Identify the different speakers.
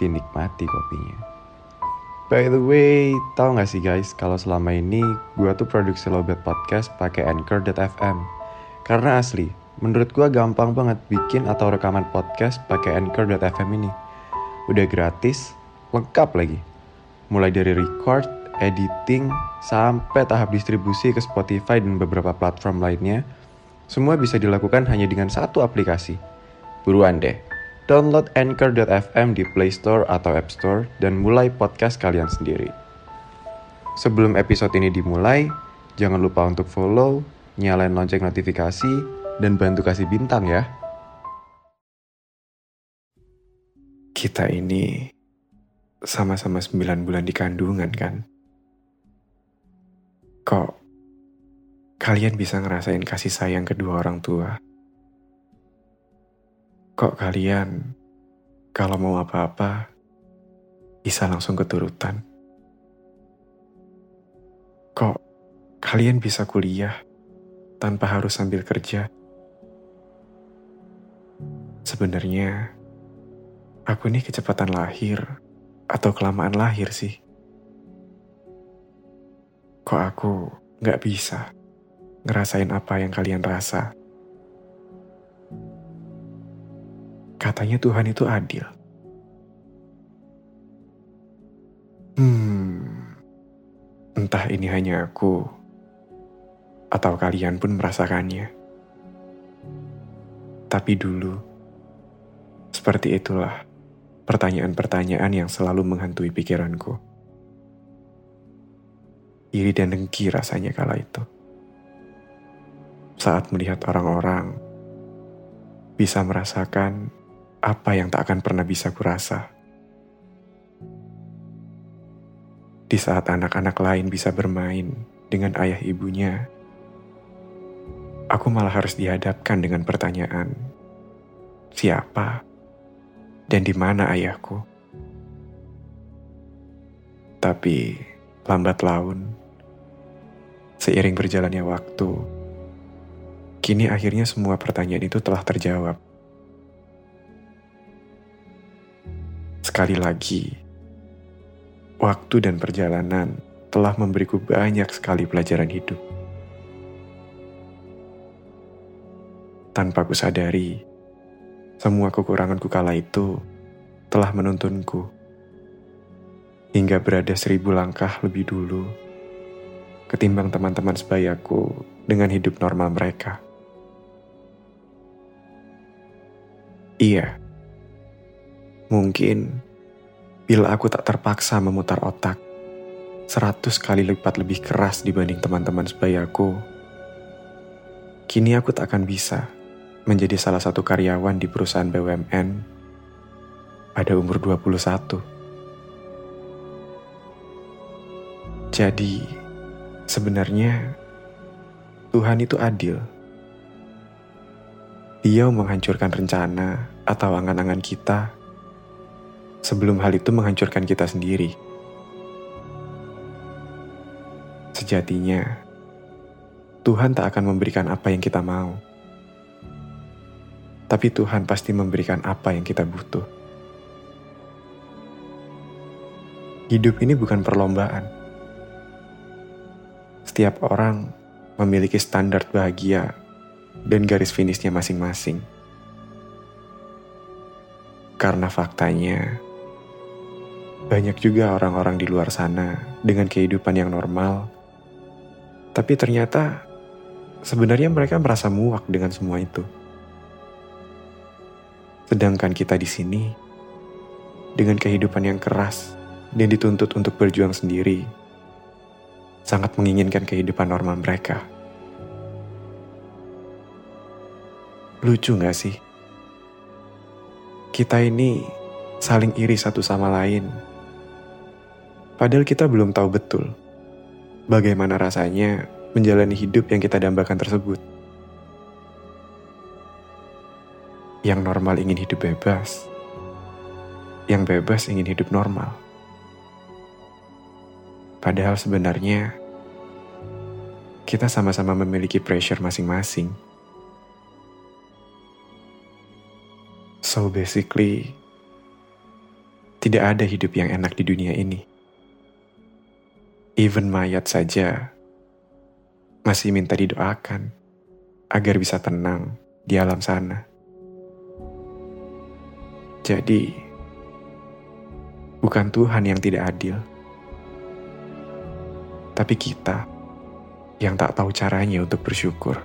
Speaker 1: dinikmati kopinya. By the way, tau gak sih guys, kalau selama ini gue tuh produksi Lobet Podcast pakai Anchor.fm. Karena asli, menurut gue gampang banget bikin atau rekaman podcast pakai Anchor.fm ini. Udah gratis, lengkap lagi. Mulai dari record, editing, sampai tahap distribusi ke Spotify dan beberapa platform lainnya, semua bisa dilakukan hanya dengan satu aplikasi. Buruan deh, download Anchor.fm di Play Store atau App Store dan mulai podcast kalian sendiri. Sebelum episode ini dimulai, jangan lupa untuk follow, nyalain lonceng notifikasi, dan bantu kasih bintang ya. Kita ini sama-sama 9 bulan di kandungan kan? Kok kalian bisa ngerasain kasih sayang kedua orang tua? Kok kalian kalau mau apa-apa bisa langsung keturutan? Kok kalian bisa kuliah tanpa harus sambil kerja? Sebenarnya aku ini kecepatan lahir atau kelamaan lahir sih? Kok aku nggak bisa ngerasain apa yang kalian rasa? Katanya Tuhan itu adil. Hmm, entah ini hanya aku atau kalian pun merasakannya. Tapi dulu, seperti itulah pertanyaan-pertanyaan yang selalu menghantui pikiranku. Iri dan dengki rasanya kala itu. Saat melihat orang-orang bisa merasakan apa yang tak akan pernah bisa kurasa. Di saat anak-anak lain bisa bermain dengan ayah ibunya, aku malah harus dihadapkan dengan pertanyaan, siapa dan di mana ayahku? Tapi lambat laun, seiring berjalannya waktu, kini akhirnya semua pertanyaan itu telah terjawab. Sekali lagi, waktu dan perjalanan telah memberiku banyak sekali pelajaran hidup. Tanpa kusadari, semua kekuranganku kala itu telah menuntunku hingga berada seribu langkah lebih dulu ketimbang teman-teman sebayaku dengan hidup normal mereka. Iya, Mungkin bila aku tak terpaksa memutar otak seratus kali lipat lebih keras dibanding teman-teman sebayaku, kini aku tak akan bisa menjadi salah satu karyawan di perusahaan BUMN pada umur 21. Jadi, sebenarnya Tuhan itu adil. Dia menghancurkan rencana atau angan-angan kita sebelum hal itu menghancurkan kita sendiri. Sejatinya, Tuhan tak akan memberikan apa yang kita mau, tapi Tuhan pasti memberikan apa yang kita butuh. Hidup ini bukan perlombaan. Setiap orang memiliki standar bahagia dan garis finishnya masing-masing. Karena faktanya, banyak juga orang-orang di luar sana dengan kehidupan yang normal, tapi ternyata sebenarnya mereka merasa muak dengan semua itu. Sedangkan kita di sini dengan kehidupan yang keras dan dituntut untuk berjuang sendiri, sangat menginginkan kehidupan normal mereka. Lucu gak sih? Kita ini saling iri satu sama lain. Padahal kita belum tahu betul bagaimana rasanya menjalani hidup yang kita dambakan tersebut. Yang normal ingin hidup bebas, yang bebas ingin hidup normal. Padahal sebenarnya kita sama-sama memiliki pressure masing-masing. So basically, tidak ada hidup yang enak di dunia ini. Even mayat saja masih minta didoakan agar bisa tenang di alam sana. Jadi, bukan Tuhan yang tidak adil, tapi kita yang tak tahu caranya untuk bersyukur.